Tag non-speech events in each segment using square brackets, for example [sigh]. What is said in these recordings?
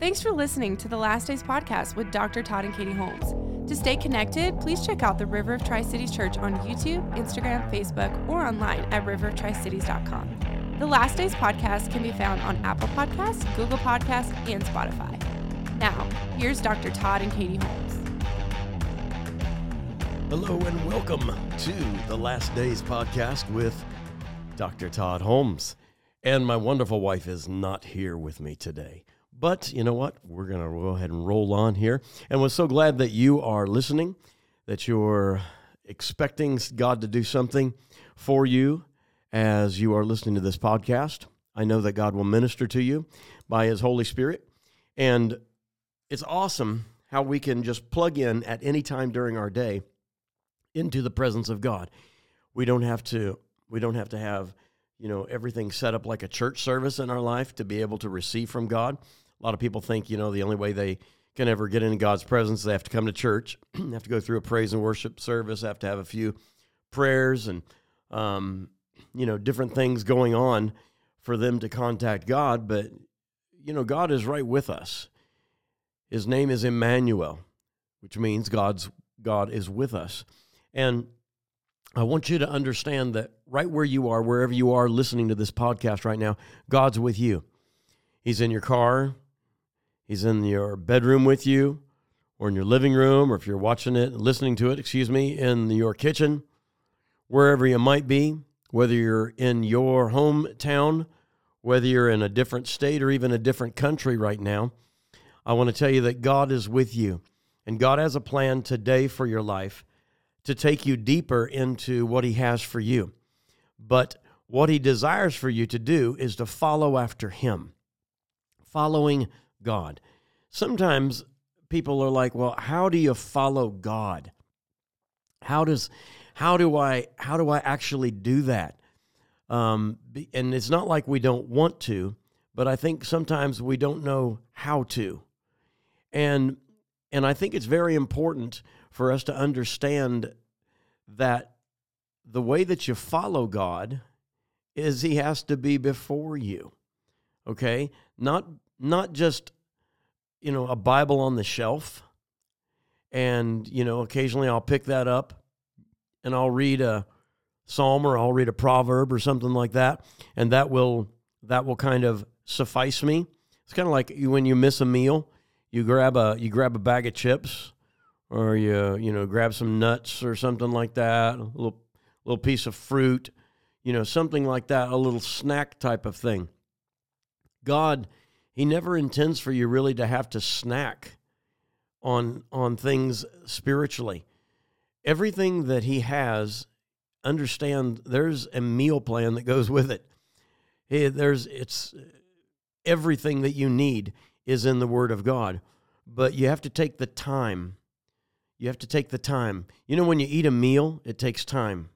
Thanks for listening to the Last Days podcast with Dr. Todd and Katie Holmes. To stay connected, please check out the River of Tri Cities Church on YouTube, Instagram, Facebook, or online at riveroftricities.com. The Last Days podcast can be found on Apple Podcasts, Google Podcasts, and Spotify. Now, here's Dr. Todd and Katie Holmes. Hello and welcome to the Last Days podcast with Dr. Todd Holmes. And my wonderful wife is not here with me today. But you know what? We're going to go ahead and roll on here. And we're so glad that you are listening, that you're expecting God to do something for you as you are listening to this podcast. I know that God will minister to you by His Holy Spirit. And it's awesome how we can just plug in at any time during our day into the presence of God. We don't have to we don't have to have, you know, everything set up like a church service in our life to be able to receive from God. A lot of people think, you know, the only way they can ever get into God's presence, is they have to come to church, [clears throat] have to go through a praise and worship service, have to have a few prayers and, um, you know, different things going on for them to contact God. But, you know, God is right with us. His name is Emmanuel, which means God's God is with us. And I want you to understand that right where you are, wherever you are listening to this podcast right now, God's with you. He's in your car, He's in your bedroom with you, or in your living room, or if you're watching it, listening to it, excuse me, in your kitchen, wherever you might be, whether you're in your hometown, whether you're in a different state or even a different country right now. I want to tell you that God is with you, and God has a plan today for your life to take you deeper into what He has for you. But what He desires for you to do is to follow after Him, following God. Sometimes people are like, "Well, how do you follow God? How does how do I how do I actually do that?" Um, and it's not like we don't want to, but I think sometimes we don't know how to. And and I think it's very important for us to understand that the way that you follow God is he has to be before you. Okay? Not not just you know a Bible on the shelf and you know occasionally I'll pick that up and I'll read a psalm or I'll read a proverb or something like that and that will that will kind of suffice me. It's kind of like when you miss a meal you grab a you grab a bag of chips or you you know grab some nuts or something like that, a little little piece of fruit, you know, something like that, a little snack type of thing. God, he never intends for you really to have to snack on on things spiritually. Everything that he has, understand there's a meal plan that goes with it. There's it's everything that you need is in the Word of God. But you have to take the time. You have to take the time. You know, when you eat a meal, it takes time.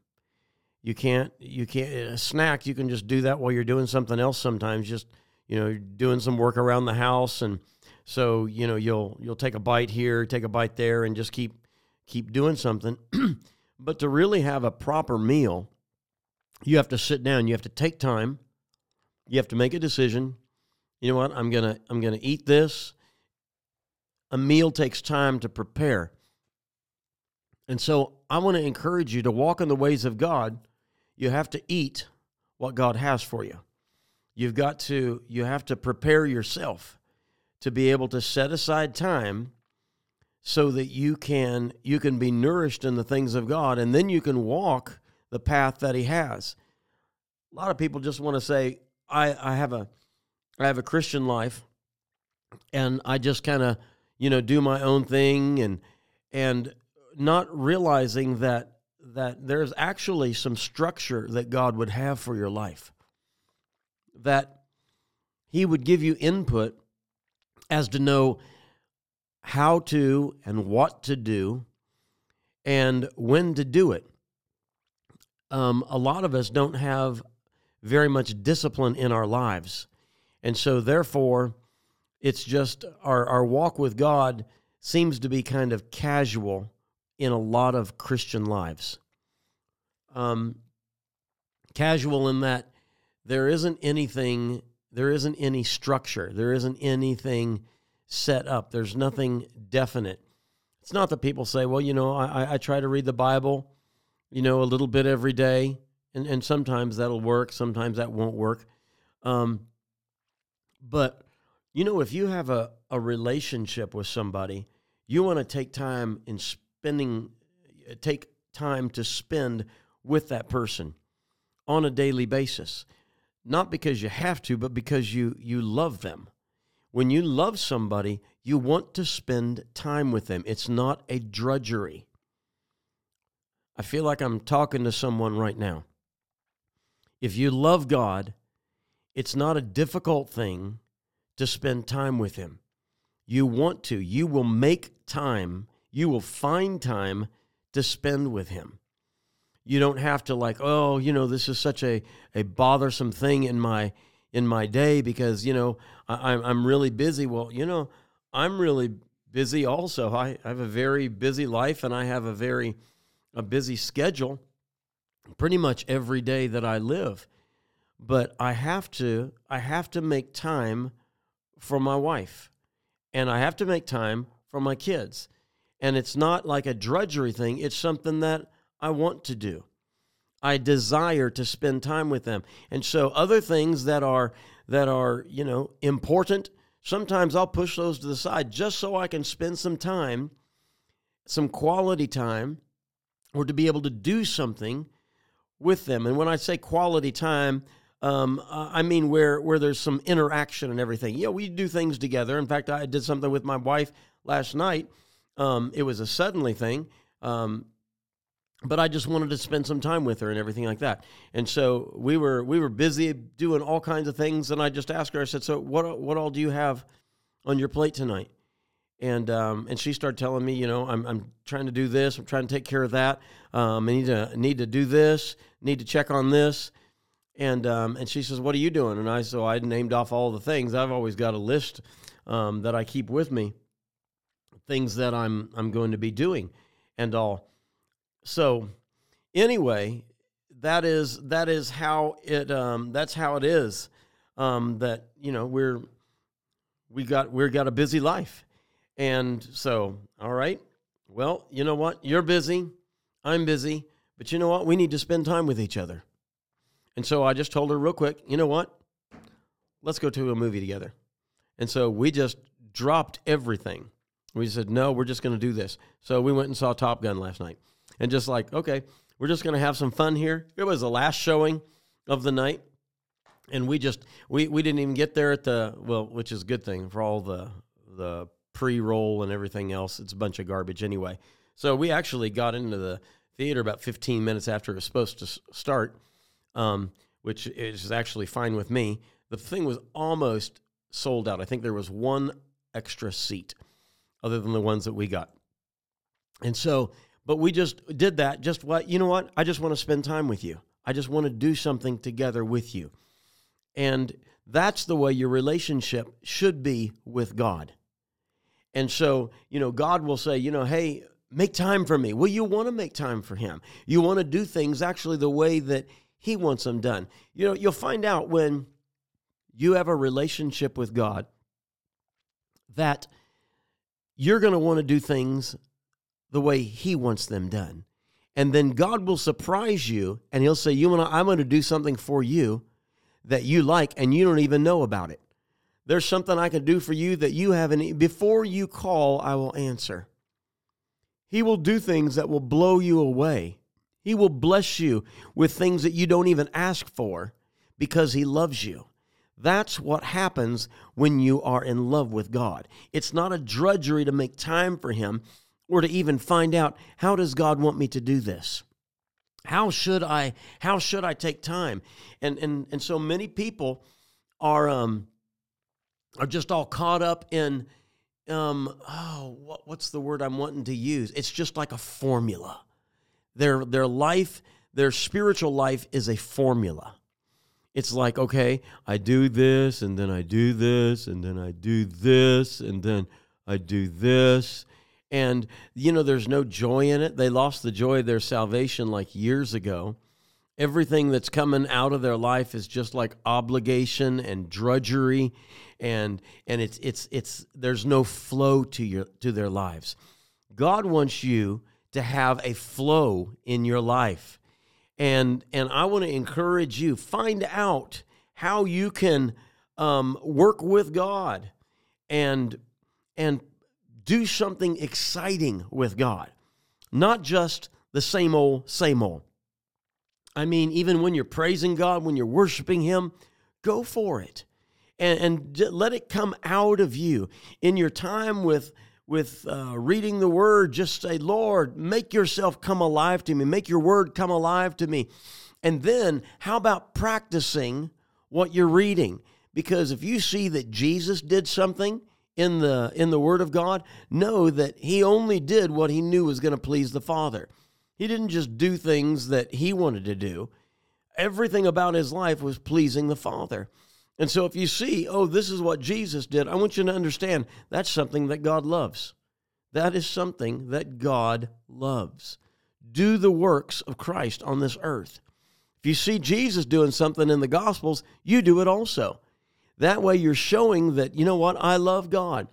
You can't, you can't, a snack, you can just do that while you're doing something else sometimes, just, you know, doing some work around the house. And so, you know, you'll, you'll take a bite here, take a bite there, and just keep, keep doing something. [clears throat] but to really have a proper meal, you have to sit down, you have to take time, you have to make a decision, you know what? I'm gonna i'm gonna eat this. A meal takes time to prepare. And so i want to encourage you to walk in the ways of god. You have to eat what god has for you you've got to you have to prepare yourself to be able to set aside time so that you can you can be nourished in the things of god and then you can walk the path that he has a lot of people just want to say i i have a I have a Christian life, and I just kind of you know do my own thing and and not realizing that that there's actually some structure that God would have for your life. That he would give you input as to know how to and what to do and when to do it. Um, a lot of us don't have very much discipline in our lives. And so, therefore, it's just our, our walk with God seems to be kind of casual in a lot of Christian lives. Um, casual in that there isn't anything, there isn't any structure, there isn't anything set up. There's nothing definite. It's not that people say, well, you know, I, I try to read the Bible, you know, a little bit every day, and, and sometimes that'll work, sometimes that won't work. Um, but, you know, if you have a, a relationship with somebody, you want to take time in spending, take time to spend with that person on a daily basis. Not because you have to, but because you, you love them. When you love somebody, you want to spend time with them. It's not a drudgery. I feel like I'm talking to someone right now. If you love God, it's not a difficult thing to spend time with Him. You want to, you will make time, you will find time to spend with Him. You don't have to like, oh, you know, this is such a, a bothersome thing in my in my day because you know I, I'm really busy. Well, you know, I'm really busy also. I, I have a very busy life and I have a very a busy schedule pretty much every day that I live. But I have to I have to make time for my wife and I have to make time for my kids. And it's not like a drudgery thing, it's something that I want to do. I desire to spend time with them. And so other things that are that are, you know, important, sometimes I'll push those to the side just so I can spend some time, some quality time or to be able to do something with them. And when I say quality time, um, I mean where where there's some interaction and everything. Yeah, we do things together. In fact, I did something with my wife last night. Um, it was a suddenly thing. Um, but I just wanted to spend some time with her and everything like that. And so we were we were busy doing all kinds of things. And I just asked her. I said, "So what what all do you have on your plate tonight?" And um, and she started telling me, you know, I'm I'm trying to do this. I'm trying to take care of that. Um, I need to need to do this. Need to check on this. And um, and she says, "What are you doing?" And I so I named off all the things. I've always got a list um, that I keep with me, things that I'm I'm going to be doing, and all. So, anyway, that is that is how it um, that's how it is. Um, that you know we're we got we've got a busy life, and so all right. Well, you know what? You're busy. I'm busy. But you know what? We need to spend time with each other. And so I just told her real quick, you know what? Let's go to a movie together. And so we just dropped everything. We said, no, we're just going to do this. So we went and saw Top Gun last night and just like, okay, we're just going to have some fun here. It was the last showing of the night. And we just we, we didn't even get there at the well, which is a good thing for all the the pre-roll and everything else. It's a bunch of garbage anyway. So we actually got into the theater about 15 minutes after it was supposed to start, um, which is actually fine with me. The thing was almost sold out. I think there was one extra seat other than the ones that we got. And so but we just did that. Just what, you know what? I just want to spend time with you. I just want to do something together with you. And that's the way your relationship should be with God. And so, you know, God will say, you know, hey, make time for me. Well, you want to make time for Him. You want to do things actually the way that He wants them done. You know, you'll find out when you have a relationship with God that you're going to want to do things the way He wants them done. And then God will surprise you and He'll say, You and I, I'm going to do something for you that you like and you don't even know about it. There's something I can do for you that you haven't. Before you call, I will answer. He will do things that will blow you away. He will bless you with things that you don't even ask for because He loves you. That's what happens when you are in love with God. It's not a drudgery to make time for Him or to even find out how does God want me to do this? How should I how should I take time? And and and so many people are um are just all caught up in um oh what, what's the word I'm wanting to use? It's just like a formula. Their their life, their spiritual life is a formula. It's like, okay, I do this and then I do this and then I do this and then I do this and you know there's no joy in it. They lost the joy of their salvation like years ago. Everything that's coming out of their life is just like obligation and drudgery and and it's it's it's there's no flow to your to their lives. God wants you to have a flow in your life. And and i want to encourage you find out how you can um, work with god and and do something exciting with god not just the same old same old I mean, even when you're praising God, when you're worshiping Him, go for it and, and let it come out of you. In your time with, with uh, reading the Word, just say, Lord, make yourself come alive to me, make your Word come alive to me. And then, how about practicing what you're reading? Because if you see that Jesus did something, in the in the word of God know that he only did what he knew was going to please the Father. He didn't just do things that he wanted to do. Everything about his life was pleasing the Father. And so if you see, oh, this is what Jesus did, I want you to understand that's something that God loves. That is something that God loves. Do the works of Christ on this earth. If you see Jesus doing something in the Gospels, you do it also. That way you're showing that, you know what, I love God.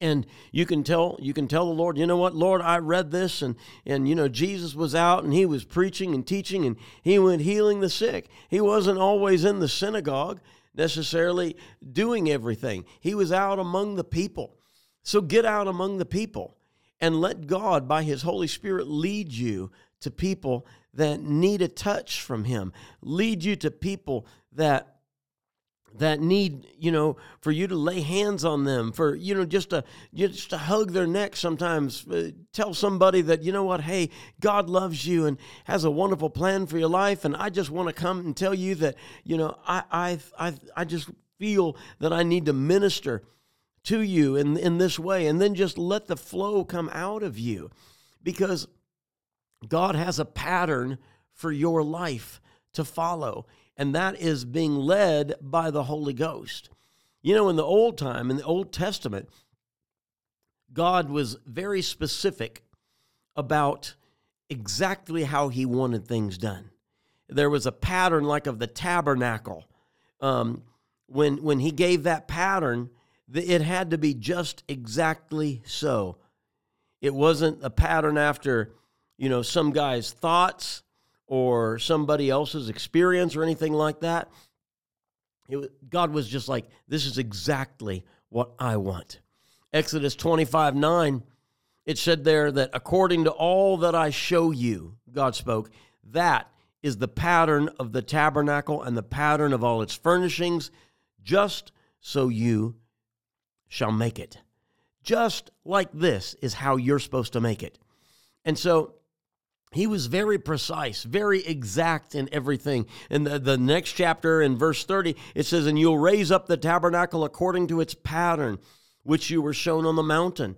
And you can tell you can tell the lord you know what lord i read this and and you know jesus was out and he was preaching and teaching and he went healing the sick. He wasn't always in the synagogue necessarily doing everything. He was out among the people. So get out among the people and let god by his holy spirit lead you to people that need a touch from him lead you to people that that need you know for you to lay hands on them for you know just to just to hug their neck sometimes uh, tell somebody that you know what? Hey god loves you and has a wonderful plan for your life and i just want to come and tell you that you know i i i, I just feel that i need to minister to you in in this way and then just let the flow come out of you because god has a pattern for your life to follow and that is being led by the Holy Ghost. You know, in the old time, in the Old Testament, God was very specific about exactly how he wanted things done. There was a pattern like of the tabernacle. Um, when, when he gave that pattern, it had to be just exactly so. It wasn't a pattern after, you know, some guy's thoughts or somebody else's experience or anything like that. It, God was just like, this is exactly what I want. Exodus 25 9, it said there that according to all that I show you, God spoke, that is the pattern of the tabernacle and the pattern of all its furnishings, just so you shall make it. Just like this is how you're supposed to make it. And so he was very precise, very exact in everything. In the, the next chapter, in verse 30, it says, And you'll raise up the tabernacle according to its pattern, which you were shown on the mountain.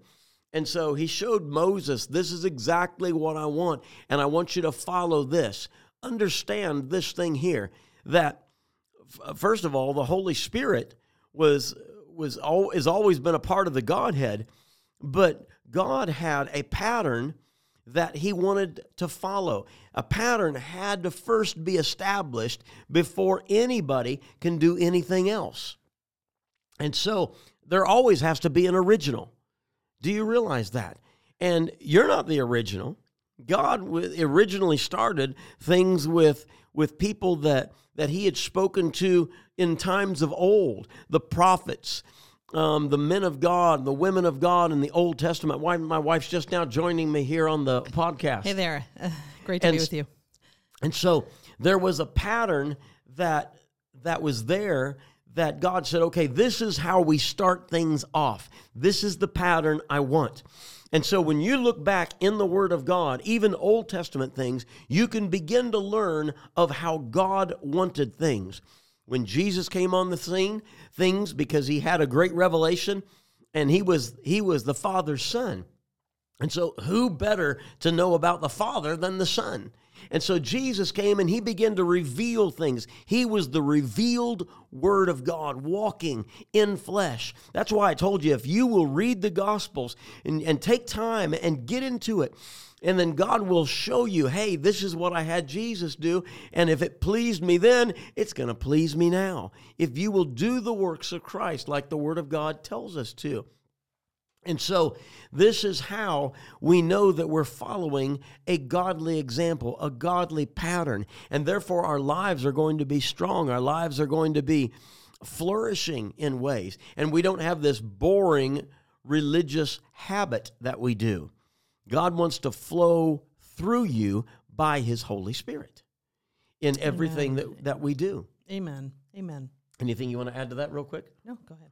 And so he showed Moses, This is exactly what I want, and I want you to follow this. Understand this thing here that, first of all, the Holy Spirit was, was all, has always been a part of the Godhead, but God had a pattern that he wanted to follow. A pattern had to first be established before anybody can do anything else. And so there always has to be an original. Do you realize that? And you're not the original. God originally started things with with people that that he had spoken to in times of old, the prophets, um, the men of God, the women of God in the Old Testament. Why my wife's just now joining me here on the podcast. Hey there, uh, great to and, be with you. And so there was a pattern that that was there that God said, okay, this is how we start things off. This is the pattern I want. And so when you look back in the Word of God, even Old Testament things, you can begin to learn of how God wanted things when Jesus came on the scene, things because he had a great revelation and he was he was the Father's son. And so who better to know about the Father than the Son? And so Jesus came and he began to reveal things. He was the revealed Word of God walking in flesh. That's why I told you if you will read the Gospels and, and take time and get into it, and then God will show you, hey, this is what I had Jesus do. And if it pleased me then, it's going to please me now. If you will do the works of Christ like the Word of God tells us to. And so, this is how we know that we're following a godly example, a godly pattern. And therefore, our lives are going to be strong. Our lives are going to be flourishing in ways. And we don't have this boring religious habit that we do. God wants to flow through you by His Holy Spirit in everything that, that we do. Amen. Amen. Anything you want to add to that, real quick? No, go ahead.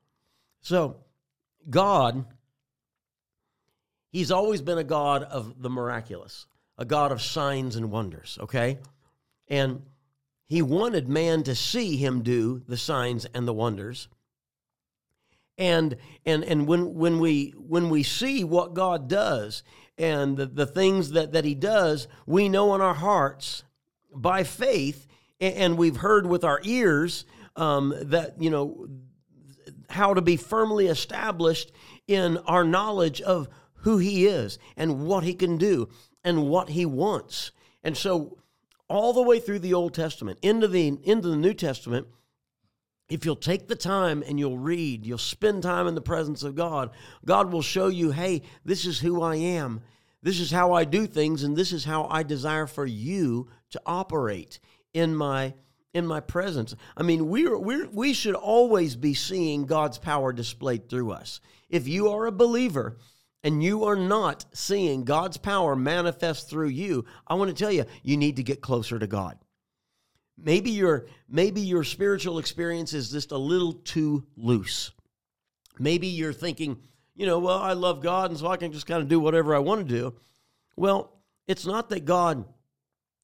So, God, He's always been a God of the miraculous, a God of signs and wonders, okay? And He wanted man to see Him do the signs and the wonders. And and and when when we when we see what God does and the, the things that, that he does, we know in our hearts by faith, and we've heard with our ears um, that, you know, how to be firmly established in our knowledge of who he is and what he can do and what he wants. And so all the way through the Old Testament into the into the New Testament, if you'll take the time and you'll read, you'll spend time in the presence of God, God will show you, hey, this is who I am. This is how I do things, and this is how I desire for you to operate in my in my presence. I mean, we're, we're, we should always be seeing God's power displayed through us. If you are a believer and you are not seeing God's power manifest through you, I want to tell you, you need to get closer to God. Maybe your maybe your spiritual experience is just a little too loose. Maybe you're thinking, you know, well, I love God and so I can just kind of do whatever I want to do. Well, it's not that God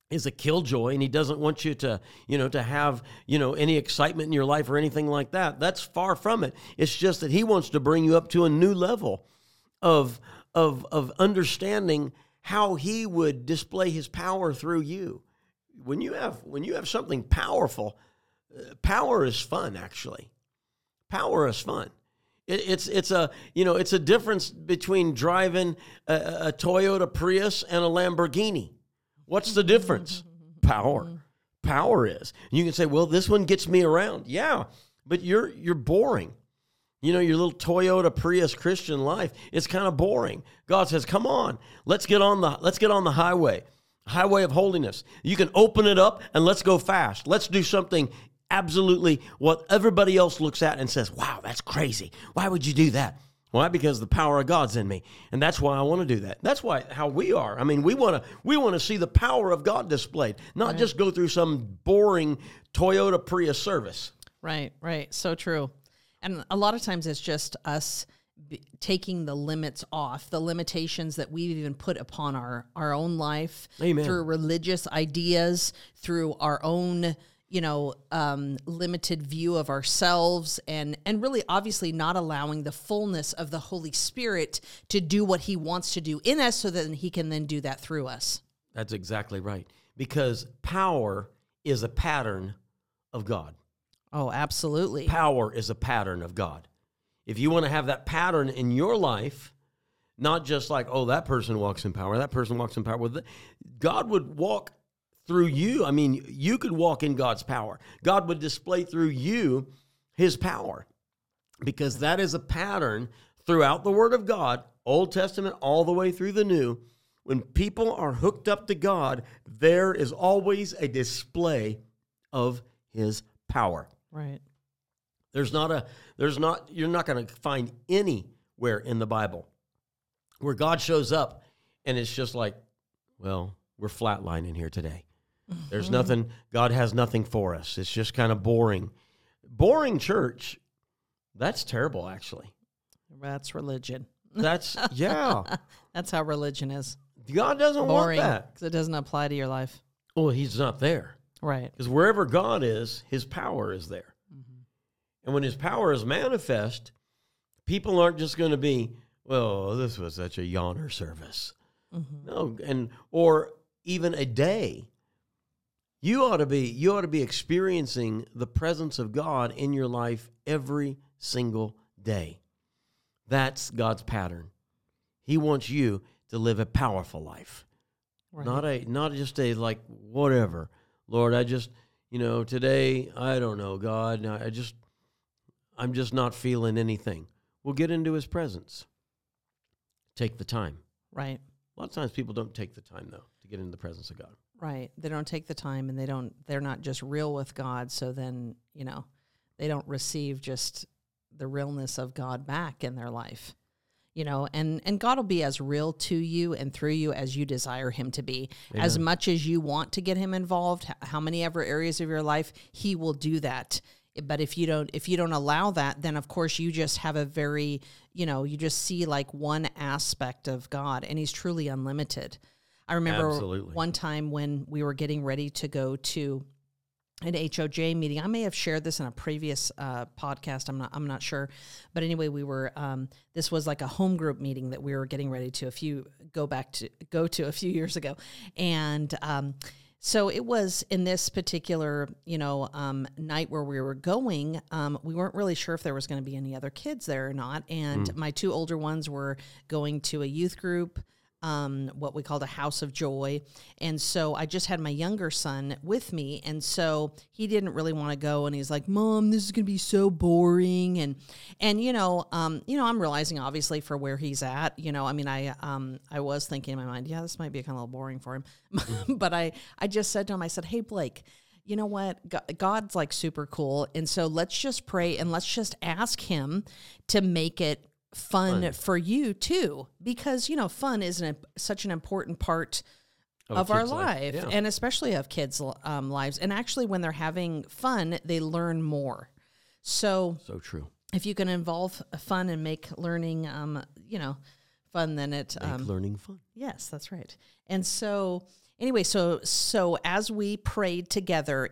is a killjoy and he doesn't want you to, you know, to have, you know, any excitement in your life or anything like that. That's far from it. It's just that he wants to bring you up to a new level of of of understanding how he would display his power through you when you have when you have something powerful, uh, power is fun. Actually, power is fun. It, it's it's a you know it's a difference between driving a, a Toyota Prius and a Lamborghini. What's the difference? [laughs] Power. Power is. And you can say, well, this one gets me around. Yeah, but you're you're boring. You know, your little Toyota Prius Christian life, it's kind of boring. God says, "Come on, let's get on the let's get on the highway highway of holiness. You can open it up and let's go fast. Let's do something absolutely what everybody else looks at and says, wow, that's crazy. Why would you do that? Why? Because the power of God's in me, and that's why I want to do that. That's why how we are. I mean, we want to we want to see the power of God displayed, not right. just go through some boring Toyota Prius service. Right, right, so true. And a lot of times it's just us taking the limits off, the limitations that we've even put upon our our own life Amen. through religious ideas, through our own you know um, limited view of ourselves and and really obviously not allowing the fullness of the holy spirit to do what he wants to do in us so that he can then do that through us. That's exactly right. Because power is a pattern of god oh absolutely power is a pattern of god if you want to have that pattern in your life, not just like, oh, that person walks in power, that person walks in power. God would walk through you. I mean, you could walk in God's power. God would display through you his power because that is a pattern throughout the Word of God, Old Testament all the way through the New. When people are hooked up to God, there is always a display of his power. Right. There's not a there's not you're not going to find anywhere in the Bible where God shows up and it's just like, well, we're flatlining here today. There's mm-hmm. nothing God has nothing for us. It's just kind of boring. Boring church. That's terrible actually. That's religion. That's yeah. [laughs] That's how religion is. God doesn't boring, want that. Cuz it doesn't apply to your life. Well, he's not there. Right. Because wherever God is, his power is there. And when his power is manifest, people aren't just going to be, well, this was such a yawner service. Mm-hmm. No, and or even a day You ought to be you ought to be experiencing the presence of God in your life every single day. That's God's pattern. He wants you to live a powerful life. Right. Not a not just a like whatever. Lord, I just you know, today I don't know, God, I just I'm just not feeling anything. We'll get into his presence. Take the time. right. A lot of times people don't take the time though to get into the presence of God. Right. They don't take the time and they don't they're not just real with God, so then, you know, they don't receive just the realness of God back in their life. You know, and and God will be as real to you and through you as you desire him to be. As much as you want to get him involved, how many ever areas of your life, he will do that. But if you don't if you don't allow that, then of course you just have a very, you know, you just see like one aspect of God and he's truly unlimited. I remember Absolutely. one time when we were getting ready to go to an HOJ meeting. I may have shared this in a previous uh, podcast. I'm not. I'm not sure, but anyway, we were. Um, this was like a home group meeting that we were getting ready to a few go back to go to a few years ago, and um, so it was in this particular you know um, night where we were going. Um, we weren't really sure if there was going to be any other kids there or not, and my two older ones were going to a youth group um, what we called a house of joy. And so I just had my younger son with me. And so he didn't really want to go. And he's like, Mom, this is going to be so boring. And, and, you know, um, you know, I'm realizing obviously for where he's at, you know, I mean, I, um, I was thinking in my mind, yeah, this might be kind of a little boring for him. [laughs] but I, I just said to him, I said, Hey, Blake, you know what? God's like super cool. And so let's just pray and let's just ask him to make it fun, for you too because you know fun is an, such an important part Of of, our life, life yeah. and especially of kids um, lives and actually when they're having fun they learn more so So true. if you can involve fun and make learning um, you know fun then it Make um, learning fun. Yes, that's right. And so anyway, so so as we prayed together,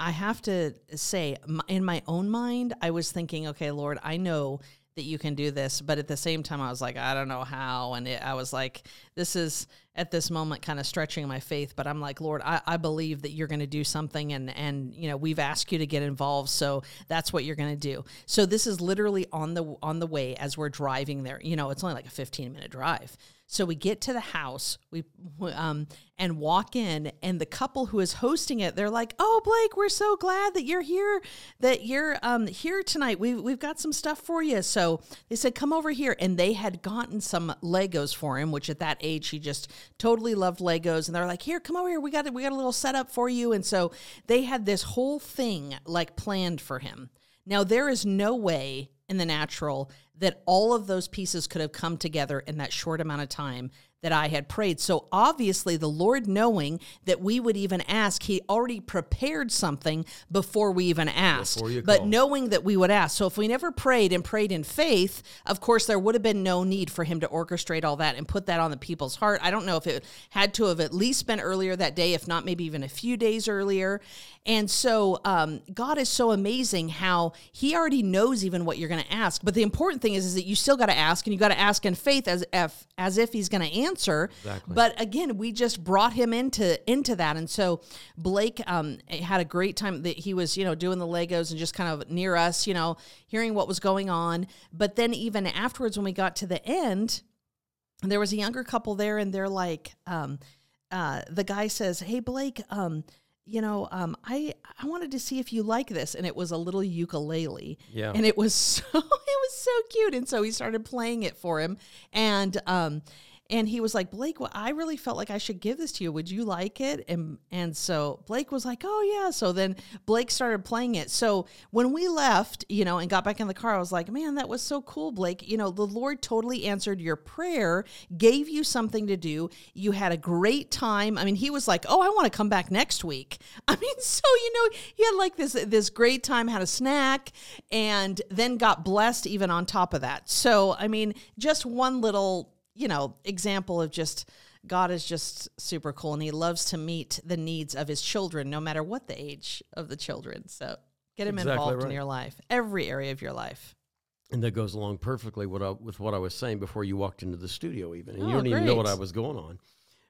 I have to say in my own mind, I was thinking, okay, Lord, I know that you can do this, but at the same time I was like, I don't know how and it, I was like this is at this moment kind of stretching my faith, but I'm like, Lord, I, I believe that you're going to do something and and you know, we've asked you to get involved, so that's what you're going to do. So this is literally on the on the way as we're driving there. You know, it's only like a 15 minute drive. So we get to the house, we um, and walk in, and the couple who is hosting it, they're like, "Oh, Blake, we're so glad that you're here, that you're um, here tonight. We've we've got some stuff for you." So they said, "Come over here," and they had gotten some Legos for him, which at that age he just totally loved Legos, and they're like, "Here, come over here. We got we got a little setup for you." And so they had this whole thing like planned for him. Now, there is no way in the natural that all of those pieces could have come together in that short amount of time that I had prayed. So obviously, the Lord, knowing that we would even ask, He already prepared something before we even asked. But called. knowing that we would ask. So if we never prayed and prayed in faith, of course, there would have been no need for Him to orchestrate all that and put that on the people's heart. I don't know if it had to have at least been earlier that day, if not maybe even a few days earlier. And so um, God is so amazing how He already knows even what you're going to ask. But the important thing is, is that you still got to ask, and you got to ask in faith as if as if He's going to answer. Exactly. But again, we just brought him into into that, and so Blake um, had a great time. That he was, you know, doing the Legos and just kind of near us, you know, hearing what was going on. But then even afterwards, when we got to the end, there was a younger couple there, and they're like, um, uh, the guy says, "Hey, Blake, um, you know, um, I I wanted to see if you like this," and it was a little ukulele, Yeah. and it was [laughs] so it was so cute, and so he started playing it for him, and um, and he was like, Blake, well, I really felt like I should give this to you. Would you like it? And and so Blake was like, Oh yeah. So then Blake started playing it. So when we left, you know, and got back in the car, I was like, Man, that was so cool, Blake. You know, the Lord totally answered your prayer, gave you something to do. You had a great time. I mean, he was like, Oh, I want to come back next week. [laughs] I mean, so you know, he had like this this great time, had a snack, and then got blessed even on top of that. So I mean, just one little you know, example of just God is just super cool and he loves to meet the needs of his children, no matter what the age of the children. So get him Exactly involved right. in your life, every area of your life. And that goes along perfectly what I, uh, with what I was saying before you walked into the studio, even. And you Oh, don't even know what. I was going on.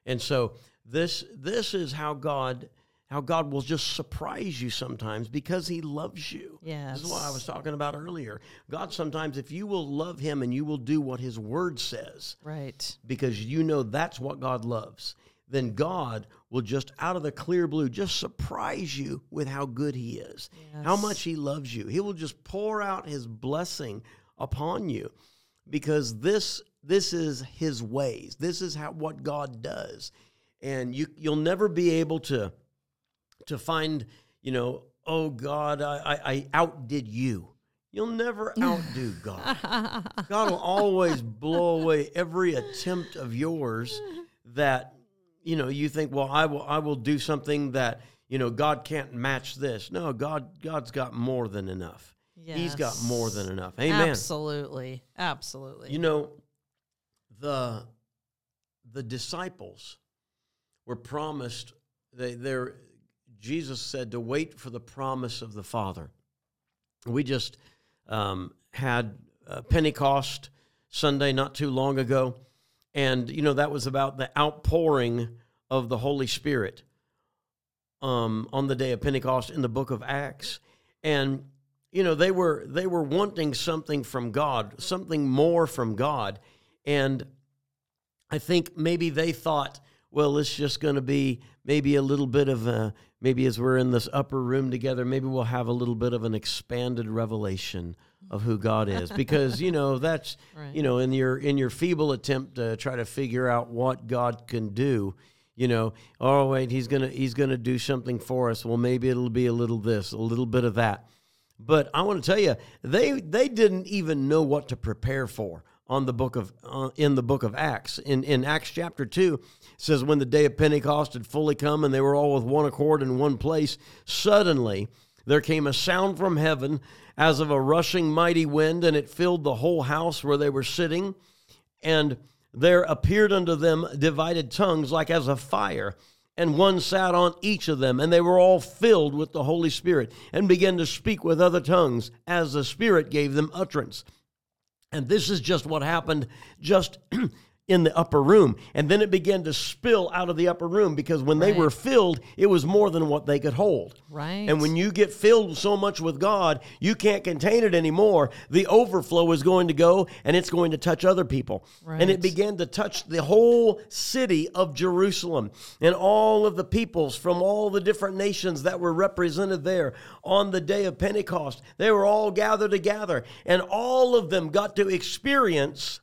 And so this this is how God how God will just surprise you sometimes because He loves you. This is what I was talking about earlier. God sometimes, if you will love Him and you will do what His Word says, Right. because you know that's what God loves, then God will just out of the clear blue just surprise you with how good He is, how much He loves you. He will just pour out His blessing upon you because this this is His ways. This is how what God does, and you you'll never be able to to find you know oh God I I, I outdid you. You'll never [laughs] outdo God. God will always blow away every attempt of yours that you know you think well I will I will do something that you know God can't match this. No, God God's got more than enough. He's got more than enough. Amen. Absolutely. Absolutely. You know the the disciples were promised they they're Jesus said to wait for the promise of the Father. We just um, had uh, Pentecost Sunday not too long ago, and you know that was about the outpouring of the Holy Spirit um, on the day of Pentecost in the book of Acts, and you know they were they were wanting something from God, something more from God, and I think maybe they thought, well, it's just going to be maybe a little bit of a maybe as we're in this upper room together, maybe we'll have a little bit of an expanded revelation of who God is, because you know [laughs] that's Right. you know in your in your feeble attempt to try to figure out what God can do. You know, oh wait, he's gonna he's gonna do something for us. Well, maybe it'll be a little this, a little bit of that. But I want to tell you, they they didn't even know what to prepare for on the book of uh, in the book of Acts. In in Acts chapter two, it says when the day of Pentecost had fully come and they were all with one accord in one place, suddenly there came a sound from heaven as of a rushing mighty wind, and it filled the whole house where they were sitting. And there appeared unto them divided tongues like as of fire, and one sat on each of them, and they were all filled with the Holy Spirit, and began to speak with other tongues as the Spirit gave them utterance. And this is just what happened just [clears throat] in the upper room. And then it began to spill out of the upper room because when they were filled, it was more than what they could hold. Right. And when you get filled so much with God, you can't contain it anymore. The overflow is going to go and it's going to touch other people. Right. And it began to touch the whole city of Jerusalem and all of the peoples from all the different nations that were represented there on the day of Pentecost. They were all gathered together and all of them got to experience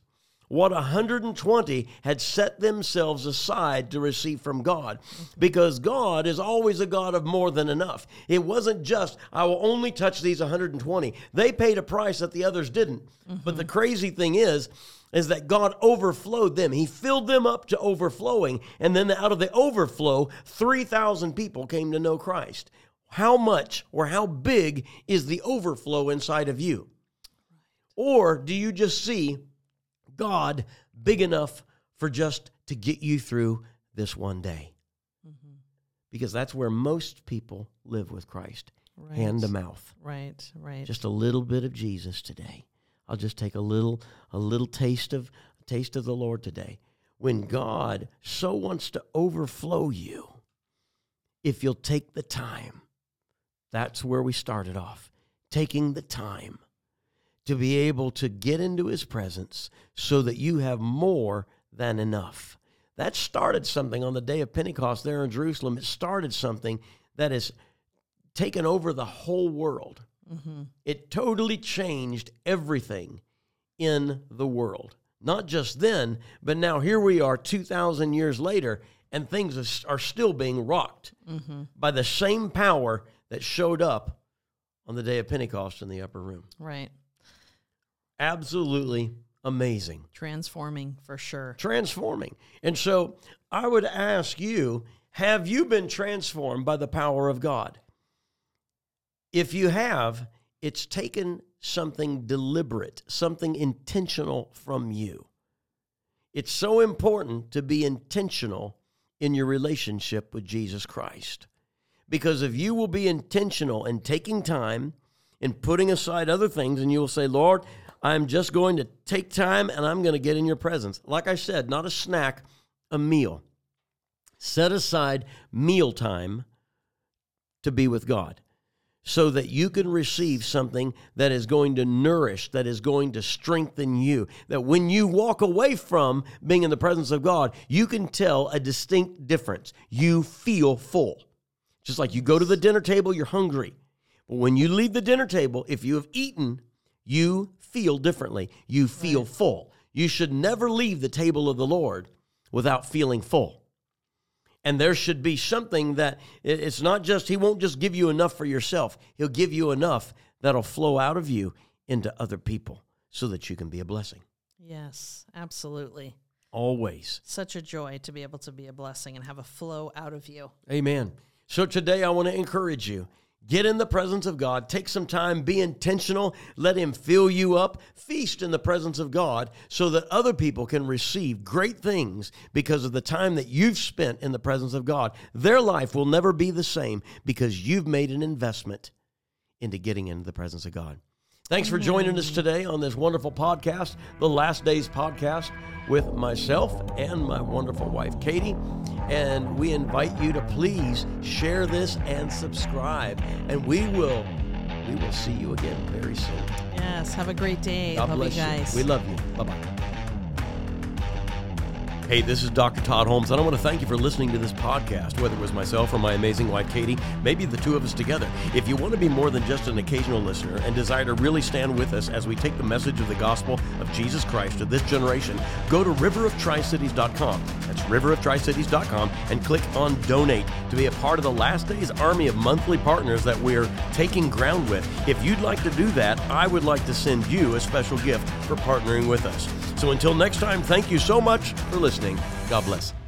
what 120 had set themselves aside to receive from God. Because God is always a God of more than enough. It wasn't just, I will only touch these 120. They paid a price that the others didn't. But the crazy thing is, is that God overflowed them. He filled them up to overflowing. And then out of the overflow, 3,000 people came to know Christ. How much or how big is the overflow inside of you? Or do you just see God big enough for just to get you through this one day? Mm-hmm. Because that's where most people live with Christ, hand to mouth. Right. Right. Just a little bit of Jesus today. I'll just take a little a little taste of taste of the Lord today. When God so wants to overflow you, if you'll take the time, that's where we started off. Taking the time to be able to get into his presence so that you have more than enough. That started something on the day of Pentecost there in Jerusalem. It started something that has taken over the whole world. mm-hmm. It totally changed everything in the world. Not just then, but now here we are 2,000 years later, and things are still being rocked Mm-hmm. by the same power that showed up on the day of Pentecost in the upper room. Right. Absolutely amazing. Transforming for sure. transforming. And so I would ask you have you been transformed by the power of God? If you have, it's taken something deliberate, something intentional from you. It's so important to be intentional in your relationship with Jesus Christ. Because if you will be intentional in taking time and putting aside other things, and you will say, Lord, I'm just going to take time and I'm going to get in your presence. Like I said, not a snack, a meal. Set aside meal time to be with God so that you can receive something that is going to nourish, that is going to strengthen you. That when you walk away from being in the presence of God, you can tell a distinct difference. You feel full. Just like you go to the dinner table, you're hungry. But when you leave the dinner table, if you have eaten, you feel differently. You feel right. full. You should never leave the table of the Lord without feeling full. And there should be something that it's not just, He won't just give you enough for yourself, He'll give you enough that'll flow out of you into other people so that you can be a blessing. Yes, absolutely. Always. Such a joy to be able to be a blessing and have a flow out of you. Amen. So today I want to encourage you Get in the presence of God. Take some time. Be intentional. Let Him fill you up. Feast in the presence of God so that other people can receive great things because of the time that you've spent in the presence of God. Their life will never be the same because you've made an investment into getting into the presence of God. Thanks for joining us today on this wonderful podcast, the Last Days podcast, with myself and my wonderful wife, Katie. And we invite you to please share this and subscribe. And we will we will see you again very soon. Yes, have a great day. God love bless you guys. You. We love you. Bye bye. Hey, this is Dr. Todd Holmes, and I want to thank you for listening to this podcast, whether it was myself or my amazing wife, Katie, maybe the two of us together. If you want to be more than just an occasional listener and desire to really stand with us as we take the message of the gospel of Jesus Christ to this generation, go to riveroftricities.com. That's riveroftricities.com and click on donate to be a part of the last day's army of monthly partners that we're taking ground with. If you'd like to do that, I would like to send you a special gift for partnering with us. So until next time, thank you so much for listening. God bless.